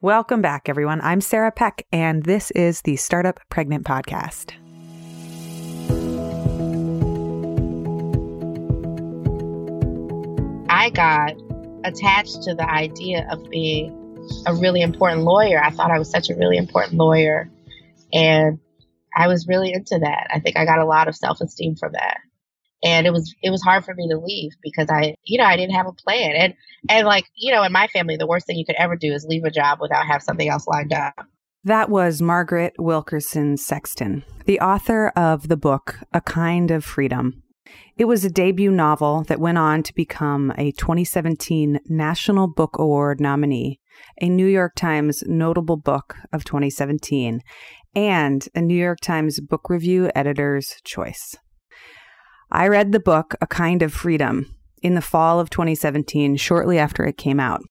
Welcome back, everyone. I'm Sarah Peck, and this is the Startup Pregnant Podcast. I got attached to the idea of being a really important lawyer. I thought I was such a really important lawyer. And I was really into that. I think I got a lot of self esteem from that. And it was it was hard for me to leave because I you know I didn't have a plan and and like you know in my family the worst thing you could ever do is leave a job without have something else lined up. That was Margaret Wilkerson Sexton, the author of the book A Kind of Freedom. It was a debut novel that went on to become a 2017 National Book Award nominee, a New York Times Notable Book of 2017, and a New York Times Book Review Editor's Choice. I read the book A Kind of Freedom in the fall of 2017, shortly after it came out.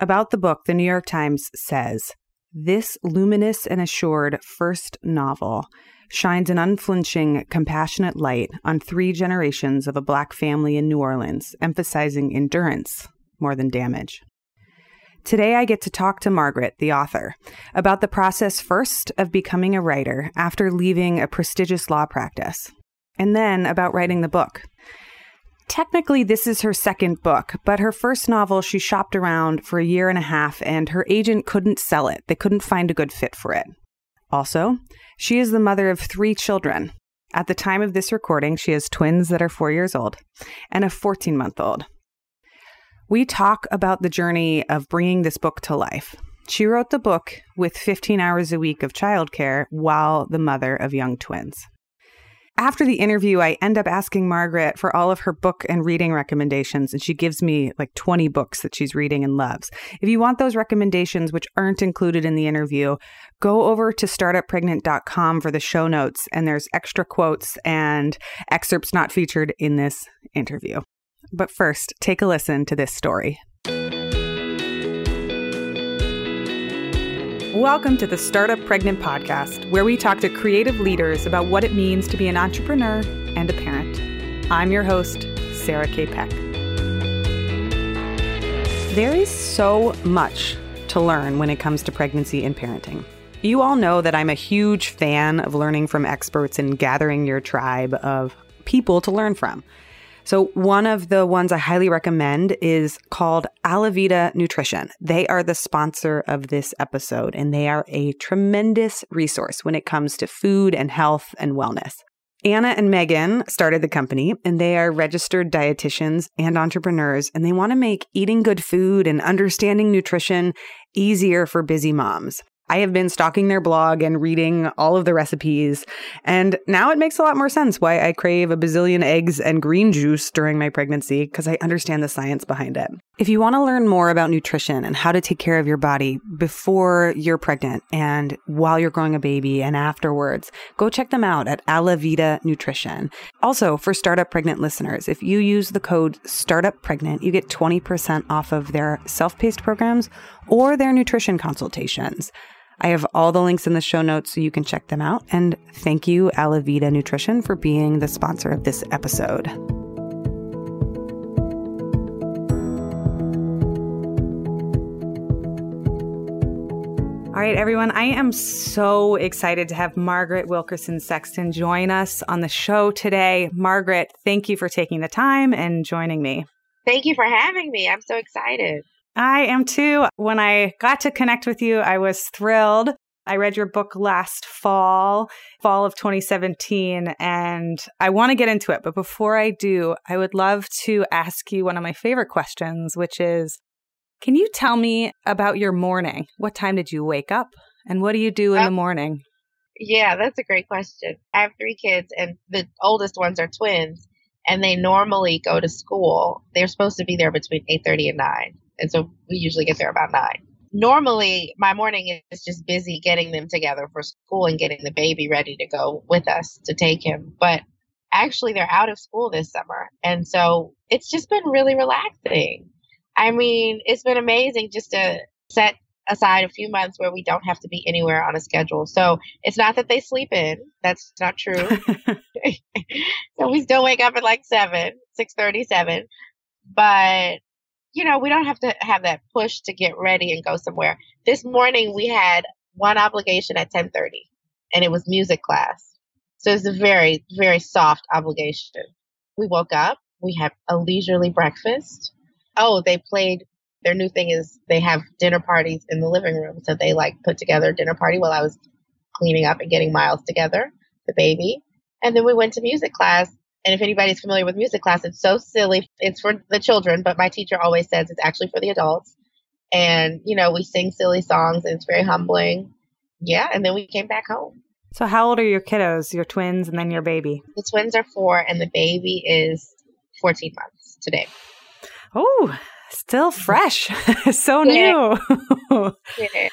About the book, the New York Times says This luminous and assured first novel shines an unflinching, compassionate light on three generations of a black family in New Orleans, emphasizing endurance more than damage. Today, I get to talk to Margaret, the author, about the process first of becoming a writer after leaving a prestigious law practice, and then about writing the book. Technically, this is her second book, but her first novel she shopped around for a year and a half, and her agent couldn't sell it. They couldn't find a good fit for it. Also, she is the mother of three children. At the time of this recording, she has twins that are four years old and a 14 month old. We talk about the journey of bringing this book to life. She wrote the book with 15 hours a week of childcare while the mother of young twins. After the interview, I end up asking Margaret for all of her book and reading recommendations, and she gives me like 20 books that she's reading and loves. If you want those recommendations, which aren't included in the interview, go over to startuppregnant.com for the show notes, and there's extra quotes and excerpts not featured in this interview. But first, take a listen to this story. Welcome to the Startup Pregnant podcast, where we talk to creative leaders about what it means to be an entrepreneur and a parent. I'm your host, Sarah K. Peck. There is so much to learn when it comes to pregnancy and parenting. You all know that I'm a huge fan of learning from experts and gathering your tribe of people to learn from. So, one of the ones I highly recommend is called Alavita Nutrition. They are the sponsor of this episode, and they are a tremendous resource when it comes to food and health and wellness. Anna and Megan started the company, and they are registered dietitians and entrepreneurs, and they want to make eating good food and understanding nutrition easier for busy moms. I have been stalking their blog and reading all of the recipes, and now it makes a lot more sense why I crave a bazillion eggs and green juice during my pregnancy because I understand the science behind it. If you want to learn more about nutrition and how to take care of your body before you're pregnant and while you're growing a baby and afterwards, go check them out at Alavita Nutrition. Also, for Startup Pregnant listeners, if you use the code Startup Pregnant, you get 20% off of their self paced programs or their nutrition consultations. I have all the links in the show notes so you can check them out. And thank you, Alavita Nutrition, for being the sponsor of this episode. All right, everyone, I am so excited to have Margaret Wilkerson Sexton join us on the show today. Margaret, thank you for taking the time and joining me. Thank you for having me. I'm so excited. I am too. When I got to connect with you, I was thrilled. I read your book last fall, fall of 2017, and I want to get into it. But before I do, I would love to ask you one of my favorite questions, which is Can you tell me about your morning? What time did you wake up? And what do you do in the oh. morning? Yeah, that's a great question. I have three kids, and the oldest ones are twins, and they normally go to school. They're supposed to be there between 8.30 and 9 and so we usually get there about nine. Normally, my morning is just busy getting them together for school and getting the baby ready to go with us to take him. But actually, they're out of school this summer. And so it's just been really relaxing. I mean, it's been amazing just to set aside a few months where we don't have to be anywhere on a schedule. So it's not that they sleep in. That's not true. so we still wake up at like seven, six thirty, seven. But you know, we don't have to have that push to get ready and go somewhere. This morning we had one obligation at 10:30 and it was music class. So it's a very very soft obligation. We woke up, we had a leisurely breakfast. Oh, they played their new thing is they have dinner parties in the living room. So they like put together a dinner party while I was cleaning up and getting Miles together, the baby. And then we went to music class and if anybody's familiar with music class, it's so silly. It's for the children, but my teacher always says it's actually for the adults. And, you know, we sing silly songs and it's very humbling. Yeah. And then we came back home. So, how old are your kiddos, your twins, and then your baby? The twins are four, and the baby is 14 months today. Oh, still fresh. so new. yeah.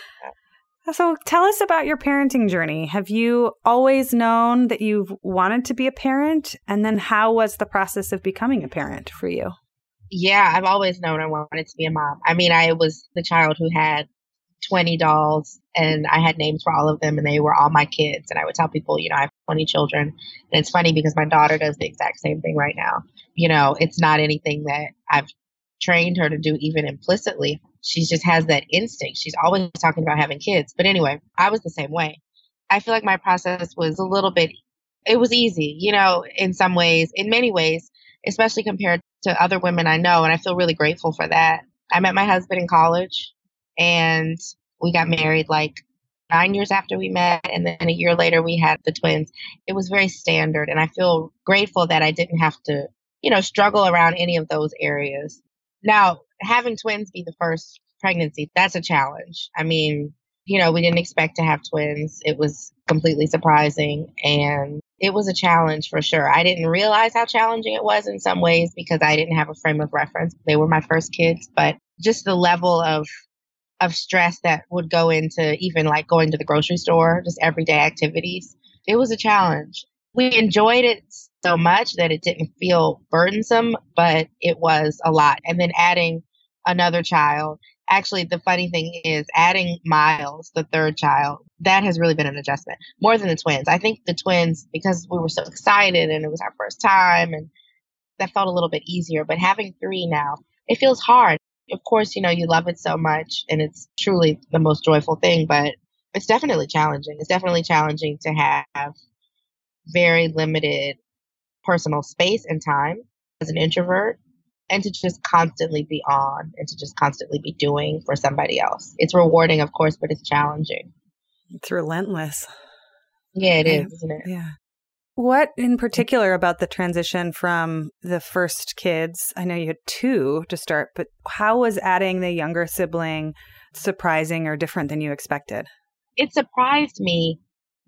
So tell us about your parenting journey. Have you always known that you've wanted to be a parent? And then how was the process of becoming a parent for you? Yeah, I've always known I wanted to be a mom. I mean, I was the child who had 20 dolls and I had names for all of them and they were all my kids. And I would tell people, you know, I have 20 children. And it's funny because my daughter does the exact same thing right now. You know, it's not anything that I've trained her to do even implicitly she just has that instinct. She's always talking about having kids. But anyway, I was the same way. I feel like my process was a little bit, it was easy, you know, in some ways, in many ways, especially compared to other women I know. And I feel really grateful for that. I met my husband in college and we got married like nine years after we met. And then a year later, we had the twins. It was very standard. And I feel grateful that I didn't have to, you know, struggle around any of those areas. Now, having twins be the first pregnancy, that's a challenge. I mean, you know, we didn't expect to have twins. It was completely surprising and it was a challenge for sure. I didn't realize how challenging it was in some ways because I didn't have a frame of reference. They were my first kids, but just the level of of stress that would go into even like going to the grocery store, just everyday activities. It was a challenge. We enjoyed it so much that it didn't feel burdensome, but it was a lot. And then adding another child. Actually, the funny thing is adding Miles, the third child, that has really been an adjustment more than the twins. I think the twins, because we were so excited and it was our first time and that felt a little bit easier. But having three now, it feels hard. Of course, you know, you love it so much and it's truly the most joyful thing, but it's definitely challenging. It's definitely challenging to have very limited personal space and time as an introvert and to just constantly be on and to just constantly be doing for somebody else. It's rewarding, of course, but it's challenging. It's relentless. Yeah, it yeah. is, isn't it? Yeah. What in particular about the transition from the first kids? I know you had two to start, but how was adding the younger sibling surprising or different than you expected? It surprised me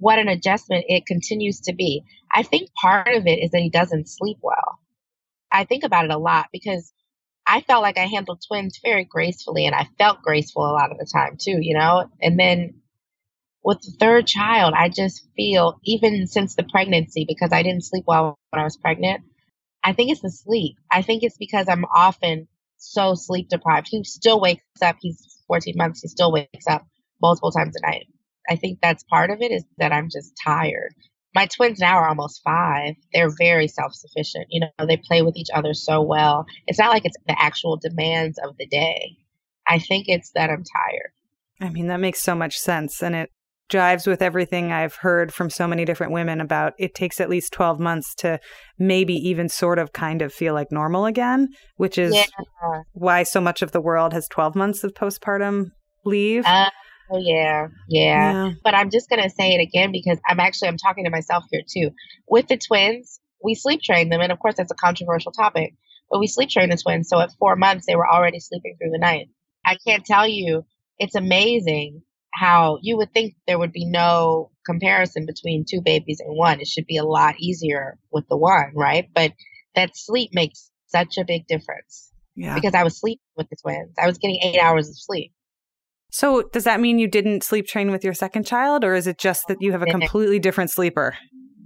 what an adjustment it continues to be. I think part of it is that he doesn't sleep well. I think about it a lot because I felt like I handled twins very gracefully and I felt graceful a lot of the time too, you know? And then with the third child, I just feel, even since the pregnancy, because I didn't sleep well when I was pregnant, I think it's the sleep. I think it's because I'm often so sleep deprived. He still wakes up, he's 14 months, he still wakes up multiple times a night. I think that's part of it is that I'm just tired. My twins now are almost five. They're very self sufficient. You know, they play with each other so well. It's not like it's the actual demands of the day. I think it's that I'm tired. I mean, that makes so much sense. And it jives with everything I've heard from so many different women about it takes at least 12 months to maybe even sort of kind of feel like normal again, which is yeah. why so much of the world has 12 months of postpartum leave. Uh, Oh yeah, yeah, yeah. But I'm just gonna say it again because I'm actually I'm talking to myself here too. With the twins, we sleep train them, and of course that's a controversial topic. But we sleep train the twins, so at four months they were already sleeping through the night. I can't tell you, it's amazing how you would think there would be no comparison between two babies and one. It should be a lot easier with the one, right? But that sleep makes such a big difference. Yeah. Because I was sleeping with the twins. I was getting eight hours of sleep. So, does that mean you didn't sleep train with your second child, or is it just that you have a completely different sleeper?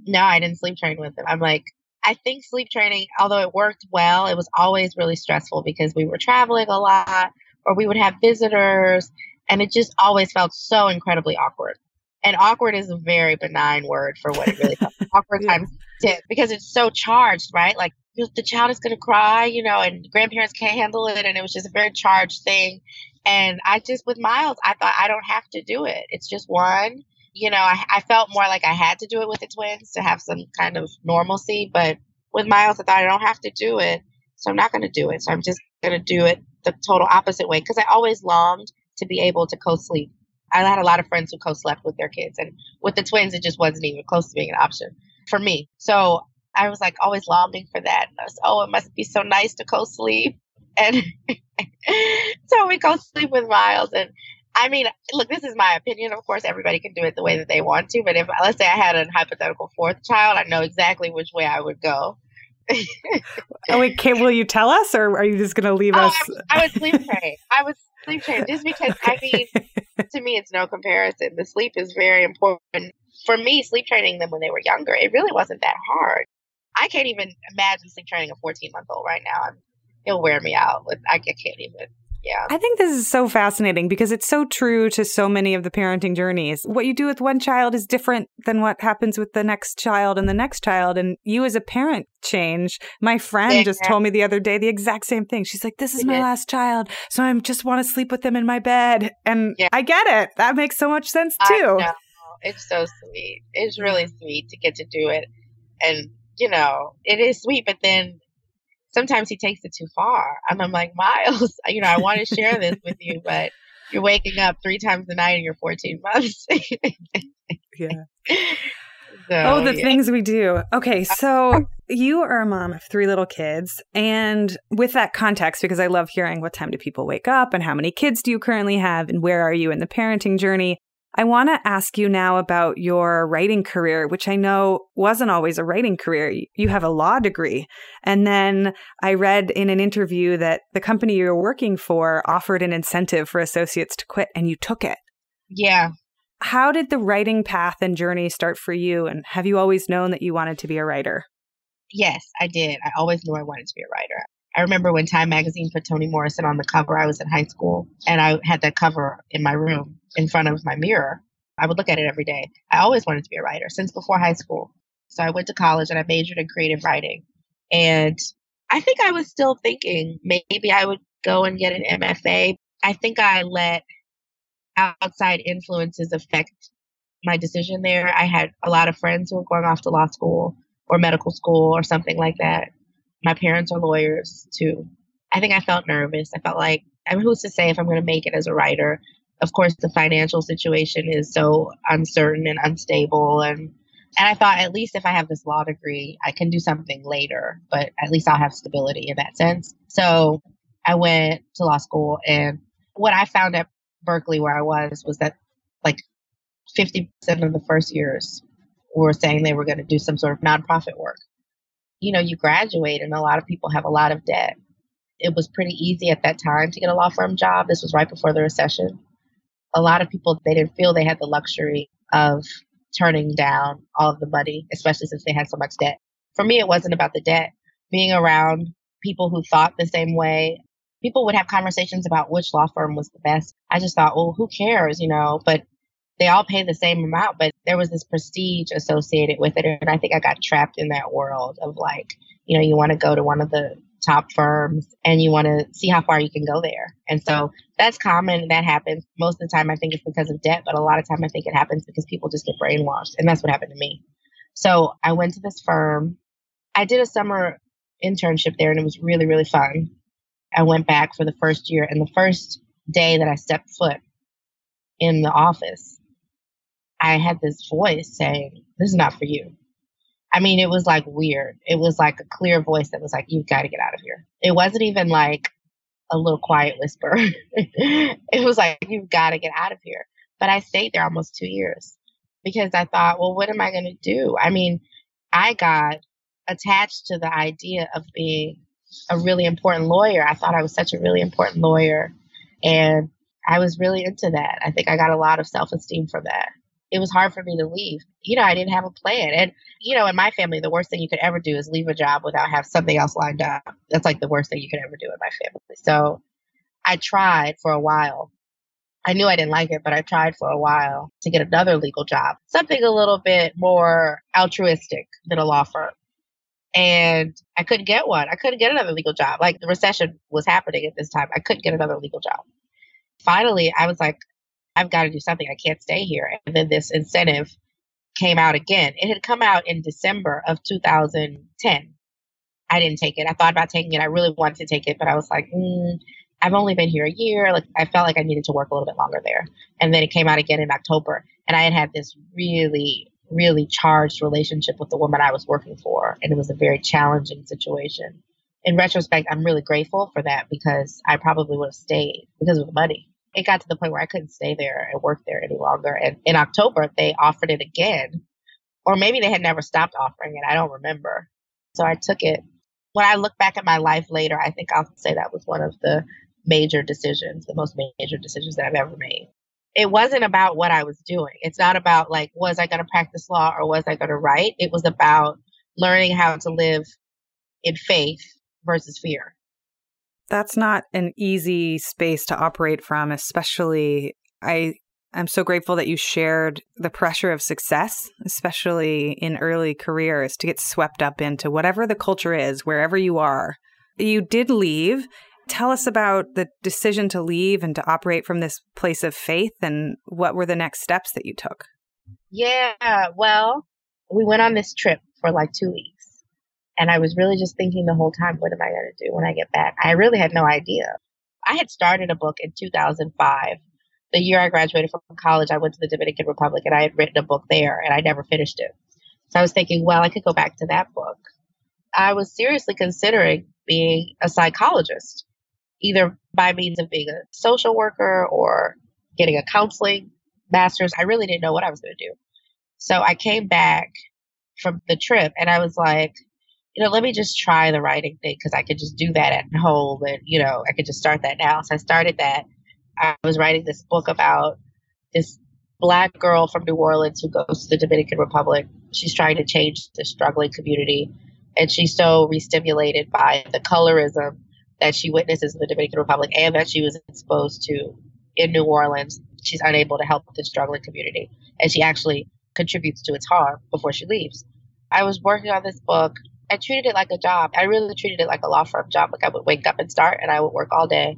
No, I didn't sleep train with him. I'm like, I think sleep training, although it worked well, it was always really stressful because we were traveling a lot or we would have visitors, and it just always felt so incredibly awkward. And awkward is a very benign word for what it really felt. awkward times 10 because it's so charged, right? Like the child is going to cry, you know, and grandparents can't handle it. And it was just a very charged thing. And I just, with Miles, I thought I don't have to do it. It's just one. You know, I, I felt more like I had to do it with the twins to have some kind of normalcy. But with Miles, I thought I don't have to do it. So I'm not going to do it. So I'm just going to do it the total opposite way because I always longed to be able to co sleep. I had a lot of friends who co slept with their kids. And with the twins, it just wasn't even close to being an option for me. So I was like always longing for that. And I was, oh, it must be so nice to co sleep. And so we go sleep with Miles. And I mean, look, this is my opinion. Of course, everybody can do it the way that they want to. But if, let's say I had a hypothetical fourth child, I know exactly which way I would go. oh wait, Kate, will you tell us, or are you just going to leave oh, us? I, I was sleep trained. I was sleep trained just because. Okay. I mean, to me, it's no comparison. The sleep is very important for me. Sleep training them when they were younger, it really wasn't that hard. I can't even imagine sleep training a 14 month old right now. It'll wear me out. I can't even. Yeah. I think this is so fascinating because it's so true to so many of the parenting journeys. What you do with one child is different than what happens with the next child and the next child. And you as a parent change. My friend yeah. just told me the other day the exact same thing. She's like, This is my last child. So I just want to sleep with them in my bed. And yeah. I get it. That makes so much sense too. It's so sweet. It's really sweet to get to do it. And you know, it is sweet, but then sometimes he takes it too far. And I'm like, Miles, you know, I want to share this with you, but you're waking up three times a night in your 14 months. yeah. So, oh, the yeah. things we do. Okay, uh-huh. so you are a mom of three little kids. And with that context, because I love hearing what time do people wake up and how many kids do you currently have and where are you in the parenting journey, I want to ask you now about your writing career, which I know wasn't always a writing career. You have a law degree. And then I read in an interview that the company you were working for offered an incentive for associates to quit, and you took it. Yeah. How did the writing path and journey start for you? And have you always known that you wanted to be a writer? Yes, I did. I always knew I wanted to be a writer. I remember when Time Magazine put Toni Morrison on the cover. I was in high school and I had that cover in my room in front of my mirror. I would look at it every day. I always wanted to be a writer since before high school. So I went to college and I majored in creative writing. And I think I was still thinking maybe I would go and get an MFA. I think I let outside influences affect my decision there. I had a lot of friends who were going off to law school or medical school or something like that. My parents are lawyers too. I think I felt nervous. I felt like, I mean, who's to say if I'm going to make it as a writer? Of course, the financial situation is so uncertain and unstable. And, and I thought, at least if I have this law degree, I can do something later, but at least I'll have stability in that sense. So I went to law school. And what I found at Berkeley, where I was, was that like 50% of the first years were saying they were going to do some sort of nonprofit work you know, you graduate and a lot of people have a lot of debt. It was pretty easy at that time to get a law firm job. This was right before the recession. A lot of people, they didn't feel they had the luxury of turning down all of the money, especially since they had so much debt. For me, it wasn't about the debt. Being around people who thought the same way, people would have conversations about which law firm was the best. I just thought, well, who cares, you know? But they all pay the same amount, but there was this prestige associated with it. And I think I got trapped in that world of like, you know, you want to go to one of the top firms and you want to see how far you can go there. And so that's common. That happens most of the time. I think it's because of debt, but a lot of time I think it happens because people just get brainwashed. And that's what happened to me. So I went to this firm. I did a summer internship there and it was really, really fun. I went back for the first year and the first day that I stepped foot in the office, I had this voice saying, This is not for you. I mean, it was like weird. It was like a clear voice that was like, You've got to get out of here. It wasn't even like a little quiet whisper. it was like, You've got to get out of here. But I stayed there almost two years because I thought, Well, what am I going to do? I mean, I got attached to the idea of being a really important lawyer. I thought I was such a really important lawyer. And I was really into that. I think I got a lot of self esteem from that it was hard for me to leave. You know, I didn't have a plan. And, you know, in my family, the worst thing you could ever do is leave a job without have something else lined up. That's like the worst thing you could ever do in my family. So I tried for a while. I knew I didn't like it, but I tried for a while to get another legal job, something a little bit more altruistic than a law firm. and I couldn't get one. I couldn't get another legal job. Like the recession was happening at this time. I couldn't get another legal job. Finally, I was like, I've got to do something. I can't stay here. And then this incentive came out again. It had come out in December of 2010. I didn't take it. I thought about taking it. I really wanted to take it, but I was like, mm, I've only been here a year. Like I felt like I needed to work a little bit longer there. And then it came out again in October. And I had had this really, really charged relationship with the woman I was working for. And it was a very challenging situation. In retrospect, I'm really grateful for that because I probably would have stayed because of the money. It got to the point where I couldn't stay there and work there any longer. And in October, they offered it again. Or maybe they had never stopped offering it. I don't remember. So I took it when I look back at my life later, I think I'll say that was one of the major decisions, the most major decisions that I've ever made. It wasn't about what I was doing. It's not about like, was I going to practice law or was I going to write? It was about learning how to live in faith versus fear. That's not an easy space to operate from, especially I I'm so grateful that you shared the pressure of success, especially in early careers, to get swept up into whatever the culture is, wherever you are. You did leave. Tell us about the decision to leave and to operate from this place of faith and what were the next steps that you took? Yeah, well, we went on this trip for like two weeks. And I was really just thinking the whole time, what am I going to do when I get back? I really had no idea. I had started a book in 2005 the year I graduated from college, I went to the Dominican Republic and I had written a book there and I never finished it. So I was thinking, well, I could go back to that book. I was seriously considering being a psychologist, either by means of being a social worker or getting a counseling master's. I really didn't know what I was going to do. So I came back from the trip and I was like, you know, let me just try the writing thing because I could just do that at home and, you know, I could just start that now. So I started that. I was writing this book about this black girl from New Orleans who goes to the Dominican Republic. She's trying to change the struggling community. And she's so restimulated by the colorism that she witnesses in the Dominican Republic and that she was exposed to in New Orleans. She's unable to help the struggling community. And she actually contributes to its harm before she leaves. I was working on this book. I treated it like a job. I really treated it like a law firm job. Like I would wake up and start and I would work all day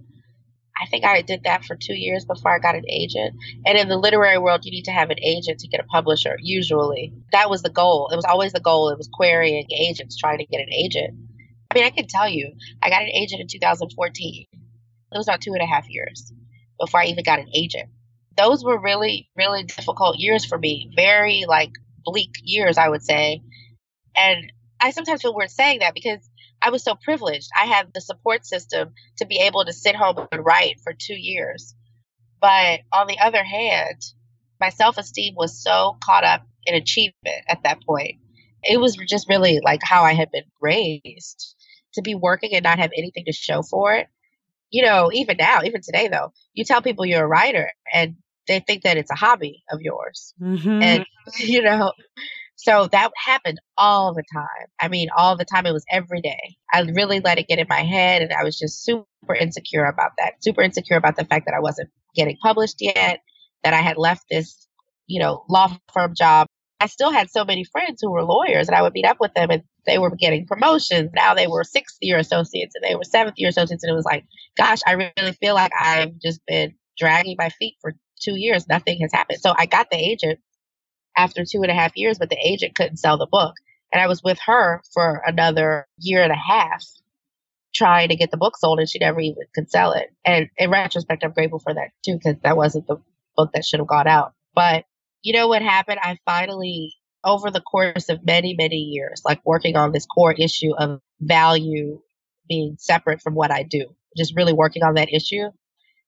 I think I did that for two years before I got an agent. And in the literary world, you need to have an agent to get a publisher, usually. That was the goal. It was always the goal. It was querying agents trying to get an agent. I mean, I can tell you, I got an agent in 2014. It was about two and a half years before I even got an agent. Those were really, really difficult years for me. Very, like, bleak years, I would say. And I sometimes feel weird saying that because I was so privileged. I had the support system to be able to sit home and write for two years. But on the other hand, my self esteem was so caught up in achievement at that point. It was just really like how I had been raised to be working and not have anything to show for it. You know, even now, even today, though, you tell people you're a writer and they think that it's a hobby of yours. Mm-hmm. And, you know, so that happened all the time. I mean, all the time. It was every day. I really let it get in my head, and I was just super insecure about that. Super insecure about the fact that I wasn't getting published yet, that I had left this, you know, law firm job. I still had so many friends who were lawyers, and I would meet up with them, and they were getting promotions. Now they were sixth year associates, and they were seventh year associates, and it was like, gosh, I really feel like I've just been dragging my feet for two years. Nothing has happened. So I got the agent after two and a half years, but the agent couldn't sell the book. And I was with her for another year and a half trying to get the book sold, and she never even could sell it. And in retrospect, I'm grateful for that too, because that wasn't the book that should have gone out. But you know what happened? I finally, over the course of many, many years, like working on this core issue of value being separate from what I do, just really working on that issue.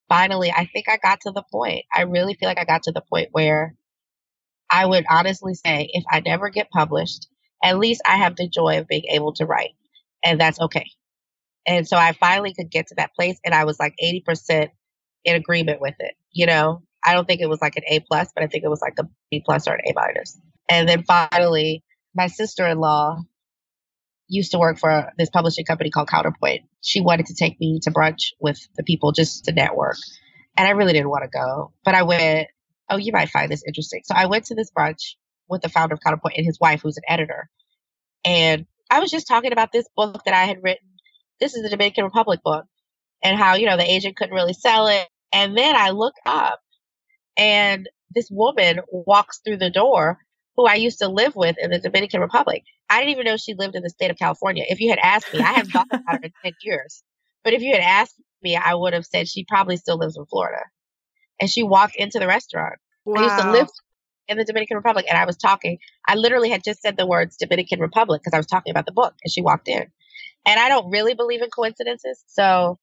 Finally, I think I got to the point. I really feel like I got to the point where I would honestly say if I never get published, at least I have the joy of being able to write. And that's okay. And so I finally could get to that place and I was like 80% in agreement with it. You know, I don't think it was like an A plus, but I think it was like a B plus or an A minus. And then finally, my sister in law used to work for this publishing company called Counterpoint. She wanted to take me to brunch with the people just to network. And I really didn't want to go, but I went oh, you might find this interesting. So I went to this brunch with the founder of Counterpoint and his wife, who's an editor. And I was just talking about this book that I had written. This is the Dominican Republic book and how, you know, the agent couldn't really sell it. And then I look up and this woman walks through the door who I used to live with in the Dominican Republic. I didn't even know she lived in the state of California. If you had asked me, I haven't thought about her in 10 years. But if you had asked me, I would have said she probably still lives in Florida. And she walked into the restaurant. Wow. I used to live in the Dominican Republic and I was talking. I literally had just said the words Dominican Republic because I was talking about the book and she walked in. And I don't really believe in coincidences. So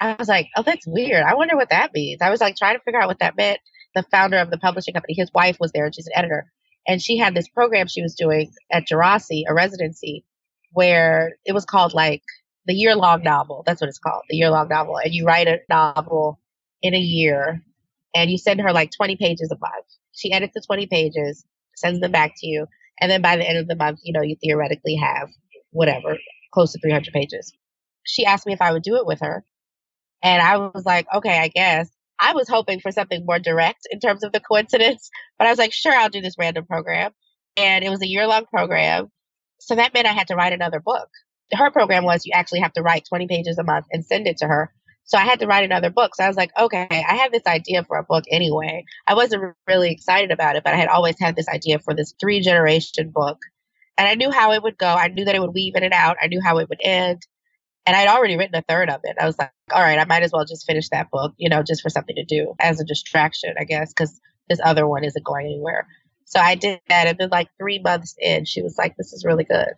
I was like, oh, that's weird. I wonder what that means. I was like trying to figure out what that meant. The founder of the publishing company, his wife was there and she's an editor. And she had this program she was doing at Djerassi, a residency, where it was called like the year long novel. That's what it's called, the year long novel. And you write a novel in a year and you send her like 20 pages a month. She edits the 20 pages, sends them back to you. And then by the end of the month, you know, you theoretically have whatever, close to 300 pages. She asked me if I would do it with her. And I was like, okay, I guess. I was hoping for something more direct in terms of the coincidence, but I was like, sure, I'll do this random program. And it was a year long program. So that meant I had to write another book. Her program was you actually have to write 20 pages a month and send it to her. So I had to write another book. So I was like, okay, I have this idea for a book anyway. I wasn't really excited about it, but I had always had this idea for this three generation book. And I knew how it would go. I knew that it would weave in and out. I knew how it would end. And I'd already written a third of it. I was like, all right, I might as well just finish that book, you know, just for something to do as a distraction, I guess, because this other one isn't going anywhere. So I did that. And then, like, three months in, she was like, this is really good.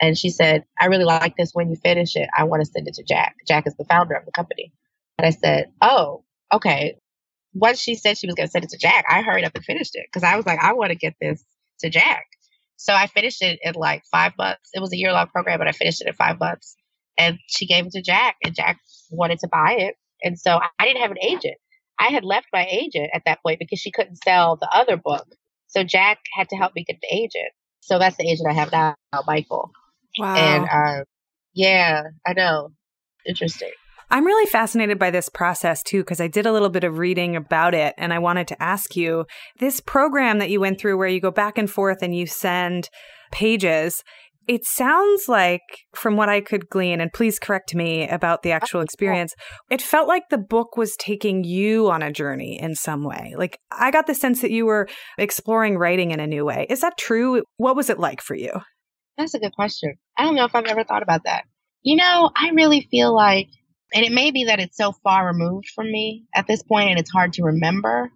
And she said, I really like this. When you finish it, I want to send it to Jack. Jack is the founder of the company. And I said, oh, okay. Once she said she was going to send it to Jack, I hurried up and finished it because I was like, I want to get this to Jack. So I finished it in like five months. It was a year long program, but I finished it in five months and she gave it to Jack, and Jack wanted to buy it. And so I didn't have an agent. I had left my agent at that point because she couldn't sell the other book. So Jack had to help me get the agent. So that's the agent I have now, Michael. Wow. And uh, yeah, I know. Interesting. I'm really fascinated by this process too, because I did a little bit of reading about it and I wanted to ask you this program that you went through where you go back and forth and you send pages it sounds like, from what I could glean, and please correct me about the actual experience, it felt like the book was taking you on a journey in some way. Like, I got the sense that you were exploring writing in a new way. Is that true? What was it like for you? That's a good question. I don't know if I've ever thought about that. You know, I really feel like, and it may be that it's so far removed from me at this point and it's hard to remember,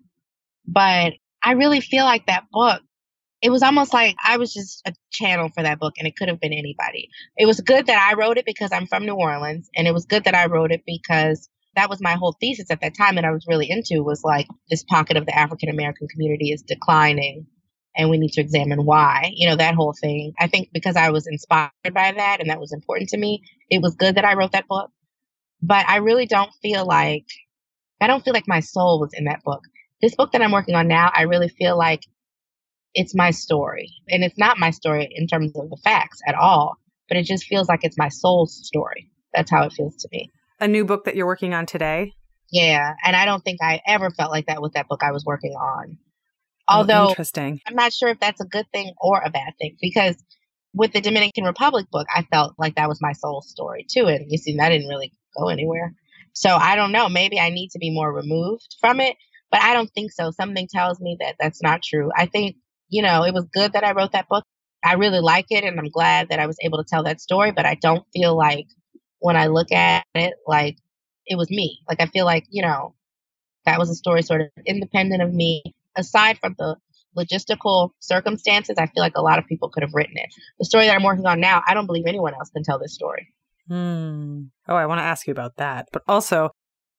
but I really feel like that book it was almost like I was just a channel for that book and it could have been anybody. It was good that I wrote it because I'm from New Orleans and it was good that I wrote it because that was my whole thesis at that time that I was really into was like this pocket of the African American community is declining and we need to examine why. You know, that whole thing. I think because I was inspired by that and that was important to me, it was good that I wrote that book. But I really don't feel like I don't feel like my soul was in that book. This book that I'm working on now, I really feel like it's my story. And it's not my story in terms of the facts at all, but it just feels like it's my soul's story. That's how it feels to me. A new book that you're working on today? Yeah. And I don't think I ever felt like that with that book I was working on. Although, oh, interesting. I'm not sure if that's a good thing or a bad thing because with the Dominican Republic book, I felt like that was my soul story too. And you see, that didn't really go anywhere. So I don't know. Maybe I need to be more removed from it, but I don't think so. Something tells me that that's not true. I think you know, it was good that I wrote that book. I really like it and I'm glad that I was able to tell that story, but I don't feel like when I look at it, like it was me. Like I feel like, you know, that was a story sort of independent of me. Aside from the logistical circumstances, I feel like a lot of people could have written it. The story that I'm working on now, I don't believe anyone else can tell this story. Hmm. Oh, I want to ask you about that. But also,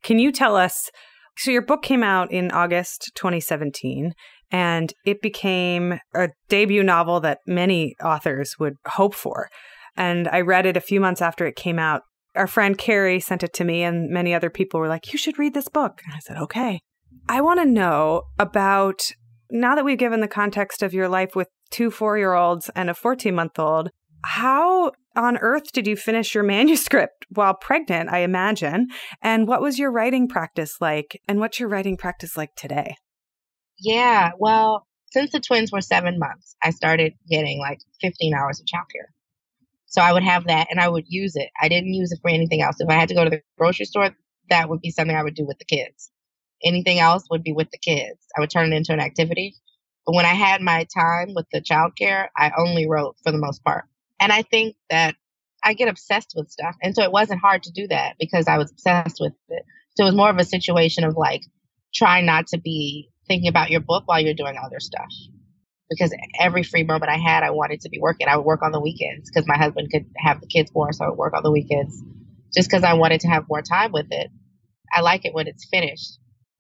can you tell us? So, your book came out in August 2017, and it became a debut novel that many authors would hope for. And I read it a few months after it came out. Our friend Carrie sent it to me, and many other people were like, You should read this book. And I said, Okay. I want to know about now that we've given the context of your life with two four year olds and a 14 month old, how on earth did you finish your manuscript while pregnant, I imagine? And what was your writing practice like? And what's your writing practice like today? Yeah, well, since the twins were seven months, I started getting like 15 hours of childcare. So I would have that and I would use it. I didn't use it for anything else. If I had to go to the grocery store, that would be something I would do with the kids. Anything else would be with the kids. I would turn it into an activity. But when I had my time with the childcare, I only wrote for the most part. And I think that I get obsessed with stuff. And so it wasn't hard to do that because I was obsessed with it. So it was more of a situation of like trying not to be thinking about your book while you're doing other stuff. Because every free moment I had, I wanted to be working. I would work on the weekends because my husband could have the kids more, so I would work on the weekends just because I wanted to have more time with it. I like it when it's finished.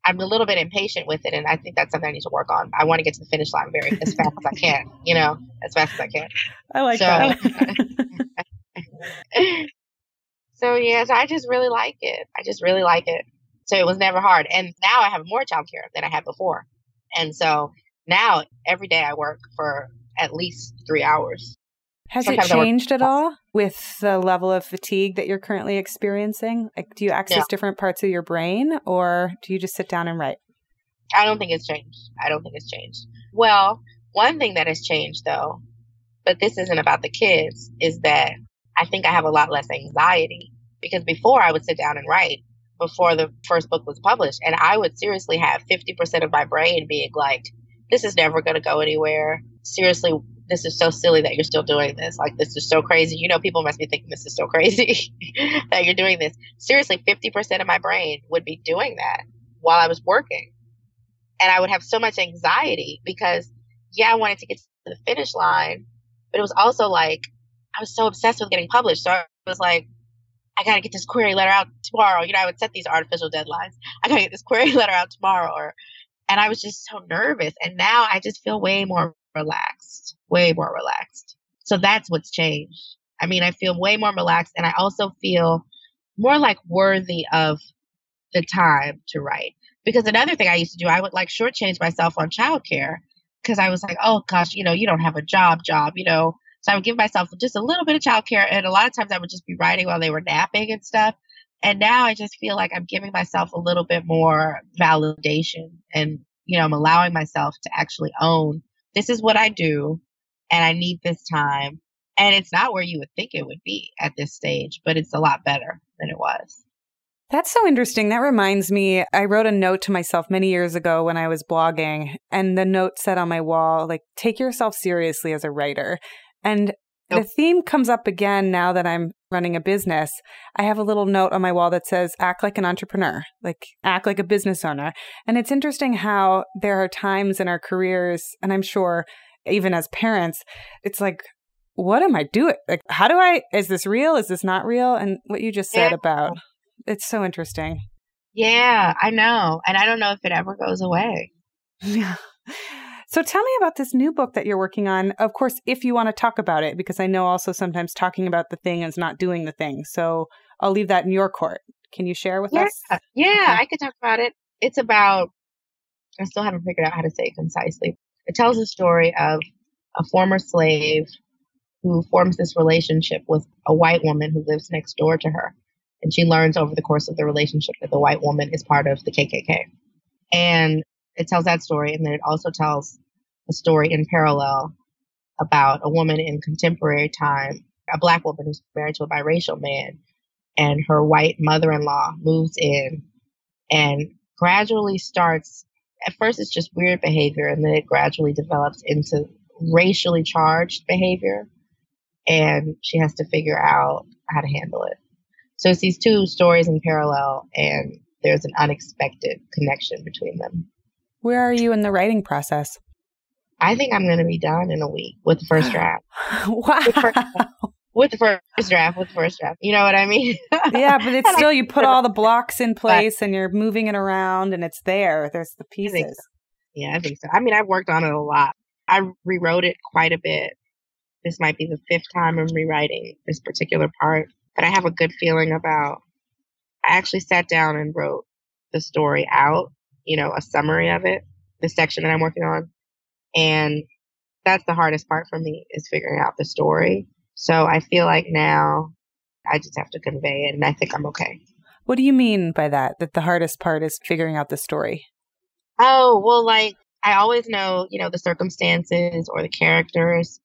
I'm a little bit impatient with it, and I think that's something I need to work on. I want to get to the finish line very as fast as I can, you know, as fast as I can. I like so, that. so yes, I just really like it. I just really like it. So it was never hard. And now I have more childcare than I had before. And so now every day I work for at least three hours. Has Sometimes it changed at all with the level of fatigue that you're currently experiencing? Like, do you access no. different parts of your brain or do you just sit down and write? I don't think it's changed. I don't think it's changed. Well, one thing that has changed though, but this isn't about the kids, is that I think I have a lot less anxiety because before I would sit down and write before the first book was published, and I would seriously have 50% of my brain being like, this is never going to go anywhere. Seriously, this is so silly that you're still doing this. Like, this is so crazy. You know, people must be thinking this is so crazy that you're doing this. Seriously, 50% of my brain would be doing that while I was working. And I would have so much anxiety because, yeah, I wanted to get to the finish line, but it was also like, I was so obsessed with getting published. So I was like, I gotta get this query letter out tomorrow. You know, I would set these artificial deadlines. I gotta get this query letter out tomorrow, or and I was just so nervous. And now I just feel way more relaxed, way more relaxed. So that's what's changed. I mean, I feel way more relaxed, and I also feel more like worthy of the time to write. Because another thing I used to do, I would like shortchange myself on childcare because I was like, oh gosh, you know, you don't have a job, job, you know, so I would give myself just a little bit of childcare. And a lot of times I would just be writing while they were napping and stuff. And now I just feel like I'm giving myself a little bit more validation and, you know, I'm allowing myself to actually own this is what I do and I need this time. And it's not where you would think it would be at this stage, but it's a lot better than it was. That's so interesting. That reminds me, I wrote a note to myself many years ago when I was blogging, and the note said on my wall, like, take yourself seriously as a writer. And the theme comes up again now that I'm running a business. I have a little note on my wall that says, act like an entrepreneur, like act like a business owner. And it's interesting how there are times in our careers, and I'm sure even as parents, it's like, what am I doing? Like, how do I, is this real? Is this not real? And what you just said yeah. about it's so interesting. Yeah, I know. And I don't know if it ever goes away. Yeah. So tell me about this new book that you're working on. Of course, if you want to talk about it, because I know also sometimes talking about the thing is not doing the thing. So I'll leave that in your court. Can you share with yeah. us? Yeah, okay. I could talk about it. It's about, I still haven't figured out how to say it concisely. It tells the story of a former slave who forms this relationship with a white woman who lives next door to her. And she learns over the course of the relationship that the white woman is part of the KKK. And it tells that story, and then it also tells a story in parallel about a woman in contemporary time, a black woman who's married to a biracial man, and her white mother-in-law moves in and gradually starts. At first, it's just weird behavior, and then it gradually develops into racially charged behavior, and she has to figure out how to handle it. So it's these two stories in parallel, and there's an unexpected connection between them. Where are you in the writing process? I think I'm going to be done in a week with the first draft. wow. With, first, with the first draft, with the first draft. You know what I mean? yeah, but it's still, you put all the blocks in place and you're moving it around and it's there. There's the pieces. So. Yeah, I think so. I mean, I've worked on it a lot. I rewrote it quite a bit. This might be the fifth time I'm rewriting this particular part, but I have a good feeling about. I actually sat down and wrote the story out you know, a summary of it, the section that I'm working on. And that's the hardest part for me is figuring out the story. So I feel like now I just have to convey it and I think I'm okay. What do you mean by that? That the hardest part is figuring out the story? Oh, well, like I always know, you know, the circumstances or the characters.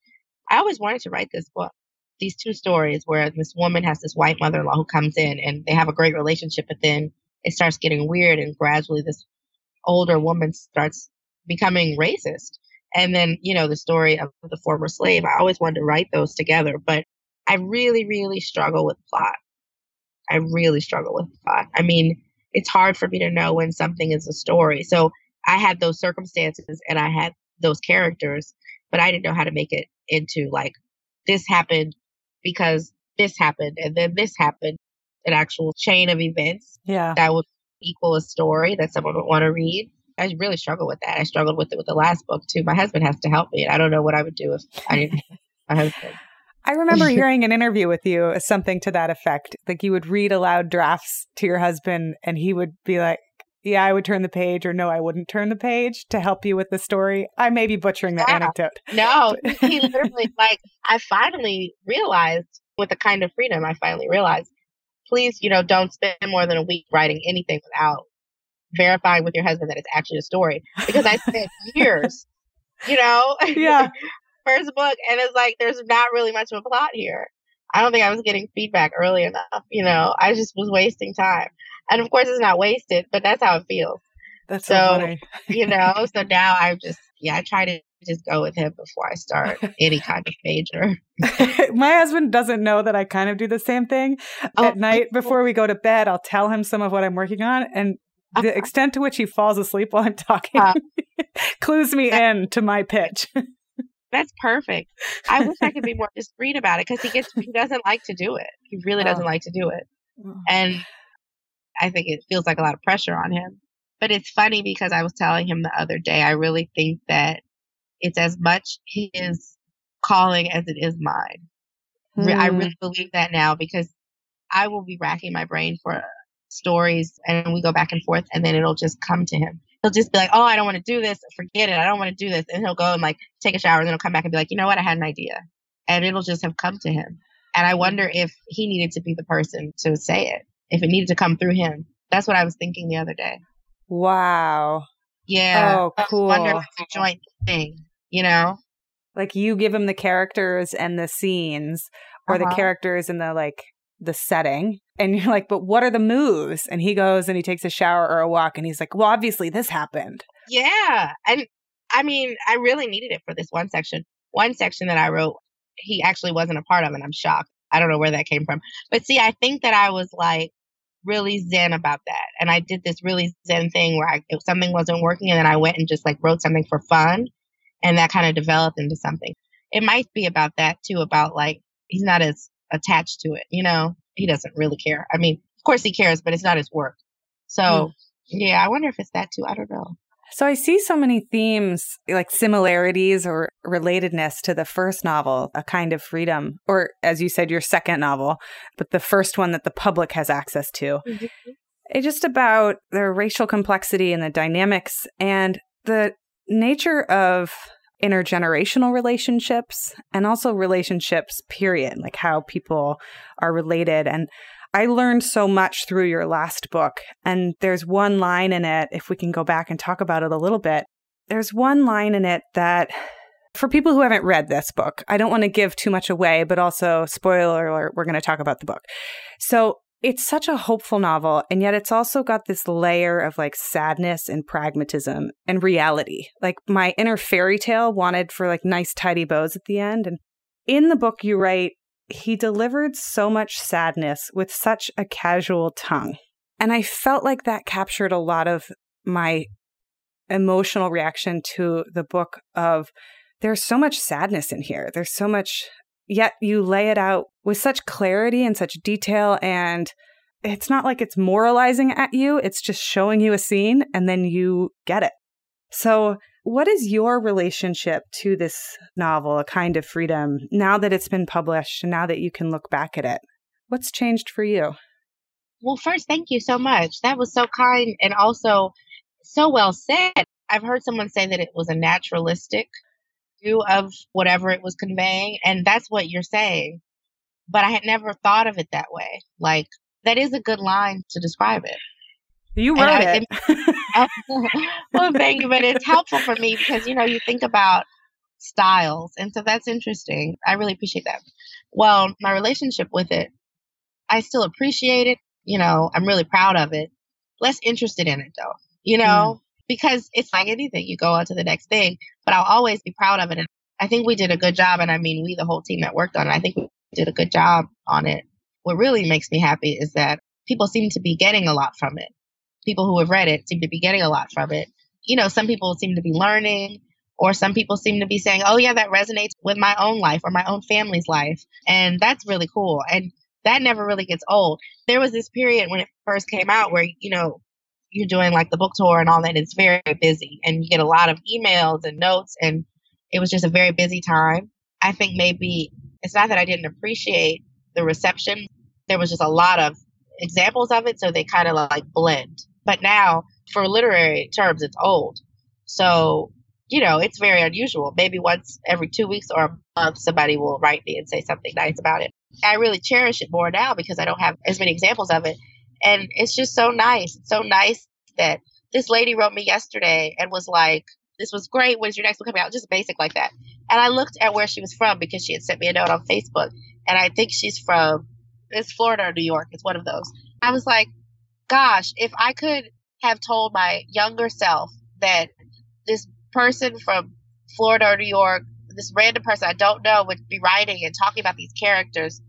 I always wanted to write this book. these two stories where this woman has this white mother in law who comes in and they have a great relationship, but then it starts getting weird and gradually this older woman starts becoming racist. And then, you know, the story of the former slave. I always wanted to write those together, but I really, really struggle with plot. I really struggle with plot. I mean, it's hard for me to know when something is a story. So I had those circumstances and I had those characters, but I didn't know how to make it into like this happened because this happened and then this happened, an actual chain of events. Yeah. That would equal a story that someone would want to read. I really struggle with that. I struggled with it with the last book too. My husband has to help me. And I don't know what I would do if I didn't my husband. I remember hearing an interview with you, something to that effect. Like you would read aloud drafts to your husband, and he would be like, Yeah, I would turn the page, or No, I wouldn't turn the page to help you with the story. I may be butchering the yeah. anecdote. No, he literally, like, I finally realized with a kind of freedom, I finally realized, please, you know, don't spend more than a week writing anything without verifying with your husband that it's actually a story. Because I spent years, you know, yeah, first book, and it's like there's not really much of a plot here. I don't think I was getting feedback early enough. You know, I just was wasting time. And of course, it's not wasted, but that's how it feels. That's so, so you know, so now I'm just, yeah, I try to just go with him before I start any kind of major. My husband doesn't know that I kind of do the same thing. Oh, At night before we go to bed, I'll tell him some of what I'm working on. And the uh-huh. extent to which he falls asleep while I'm talking uh, clues me in to my pitch. That's perfect. I wish I could be more discreet about it because he gets he doesn't like to do it. He really doesn't oh. like to do it, oh. and I think it feels like a lot of pressure on him. But it's funny because I was telling him the other day. I really think that it's as much his calling as it is mine. Mm. I really believe that now because I will be racking my brain for stories and we go back and forth and then it'll just come to him he'll just be like, oh, I don't want to do this. Forget it. I don't want to do this. And he'll go and like take a shower and then he'll come back and be like, you know what? I had an idea. And it'll just have come to him. And I wonder if he needed to be the person to say it, if it needed to come through him. That's what I was thinking the other day. Wow. Yeah. Oh, cool. I wonder if it's a joint thing, you know? Like you give him the characters and the scenes or uh-huh. the characters and the like the setting and you're like, but what are the moves? And he goes and he takes a shower or a walk and he's like, well, obviously this happened. Yeah. And I mean, I really needed it for this one section. One section that I wrote, he actually wasn't a part of, and I'm shocked. I don't know where that came from. But see, I think that I was like really zen about that. And I did this really zen thing where I, if something wasn't working, and then I went and just like wrote something for fun. And that kind of developed into something. It might be about that too, about like, he's not as attached to it, you know? he doesn't really care. I mean, of course he cares, but it's not his work. So mm. yeah, I wonder if it's that too. I don't know. So I see so many themes, like similarities or relatedness to the first novel, A Kind of Freedom, or as you said, your second novel, but the first one that the public has access to. Mm-hmm. It's just about the racial complexity and the dynamics and the nature of intergenerational relationships and also relationships, period, like how people are related. And I learned so much through your last book. And there's one line in it, if we can go back and talk about it a little bit, there's one line in it that for people who haven't read this book, I don't want to give too much away, but also, spoiler alert, we're going to talk about the book. So it's such a hopeful novel, and yet it's also got this layer of like sadness and pragmatism and reality. Like my inner fairy tale wanted for like nice, tidy bows at the end. And in the book, you write, he delivered so much sadness with such a casual tongue. And I felt like that captured a lot of my emotional reaction to the book of there's so much sadness in here. There's so much yet you lay it out with such clarity and such detail and it's not like it's moralizing at you it's just showing you a scene and then you get it. So what is your relationship to this novel a kind of freedom now that it's been published and now that you can look back at it? What's changed for you? Well first thank you so much. That was so kind and also so well said. I've heard someone say that it was a naturalistic view of whatever it was conveying. And that's what you're saying. But I had never thought of it that way. Like, that is a good line to describe it. You wrote I, it. well, thank you. But it's helpful for me because, you know, you think about styles. And so that's interesting. I really appreciate that. Well, my relationship with it, I still appreciate it. You know, I'm really proud of it. Less interested in it though, you know, mm. Because it's like anything. You go on to the next thing, but I'll always be proud of it. And I think we did a good job. And I mean, we, the whole team that worked on it, I think we did a good job on it. What really makes me happy is that people seem to be getting a lot from it. People who have read it seem to be getting a lot from it. You know, some people seem to be learning, or some people seem to be saying, oh, yeah, that resonates with my own life or my own family's life. And that's really cool. And that never really gets old. There was this period when it first came out where, you know, you're doing like the book tour and all that. It's very busy and you get a lot of emails and notes. And it was just a very busy time. I think maybe it's not that I didn't appreciate the reception. There was just a lot of examples of it. So they kind of like blend. But now for literary terms, it's old. So, you know, it's very unusual. Maybe once every two weeks or a month, somebody will write me and say something nice about it. I really cherish it more now because I don't have as many examples of it. And it's just so nice. It's so nice that this lady wrote me yesterday and was like, This was great. When's your next book coming out? Just basic like that. And I looked at where she was from because she had sent me a note on Facebook. And I think she's from it's Florida or New York. It's one of those. I was like, gosh, if I could have told my younger self that this person from Florida or New York, this random person I don't know would be writing and talking about these characters,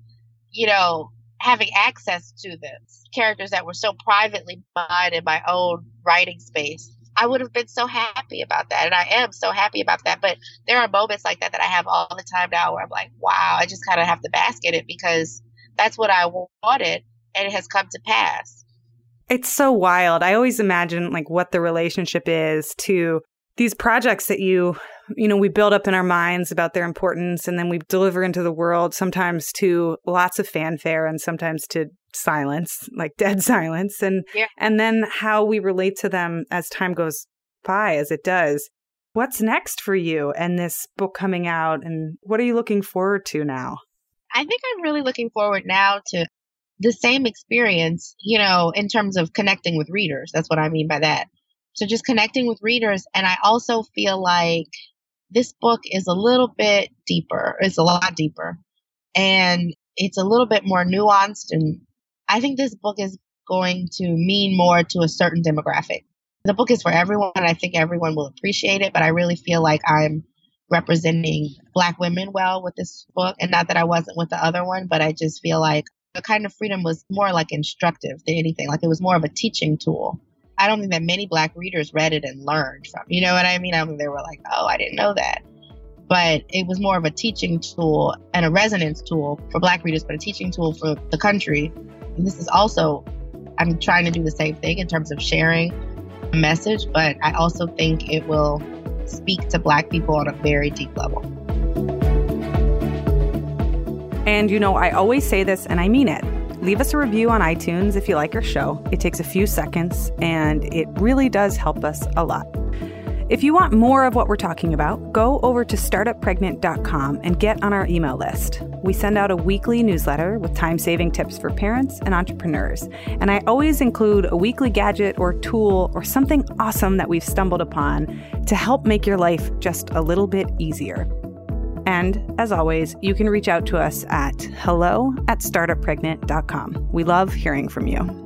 you know, having access to them, characters that were so privately mine in my own writing space. I would have been so happy about that. And I am so happy about that. But there are moments like that that I have all the time now where I'm like, wow, I just kind of have to bask in it because that's what I wanted and it has come to pass. It's so wild. I always imagine like what the relationship is to these projects that you you know we build up in our minds about their importance and then we deliver into the world sometimes to lots of fanfare and sometimes to silence like dead silence and yeah. and then how we relate to them as time goes by as it does what's next for you and this book coming out and what are you looking forward to now i think i'm really looking forward now to the same experience you know in terms of connecting with readers that's what i mean by that so just connecting with readers. And I also feel like this book is a little bit deeper. It's a lot deeper. And it's a little bit more nuanced. And I think this book is going to mean more to a certain demographic. The book is for everyone. I think everyone will appreciate it, but I really feel like I'm representing Black women well with this book. And not that I wasn't with the other one, but I just feel like the kind of freedom was more like instructive than anything. Like it was more of a teaching tool. I don't think that many black readers read it and learned from. You know what I mean? I mean, they were like, "Oh, I didn't know that." But it was more of a teaching tool and a resonance tool for black readers, but a teaching tool for the country. And this is also I'm trying to do the same thing in terms of sharing a message, but I also think it will speak to black people on a very deep level. And you know, I always say this and I mean it. Leave us a review on iTunes if you like our show. It takes a few seconds and it really does help us a lot. If you want more of what we're talking about, go over to startuppregnant.com and get on our email list. We send out a weekly newsletter with time saving tips for parents and entrepreneurs. And I always include a weekly gadget or tool or something awesome that we've stumbled upon to help make your life just a little bit easier. And as always, you can reach out to us at hello at startuppregnant.com. We love hearing from you.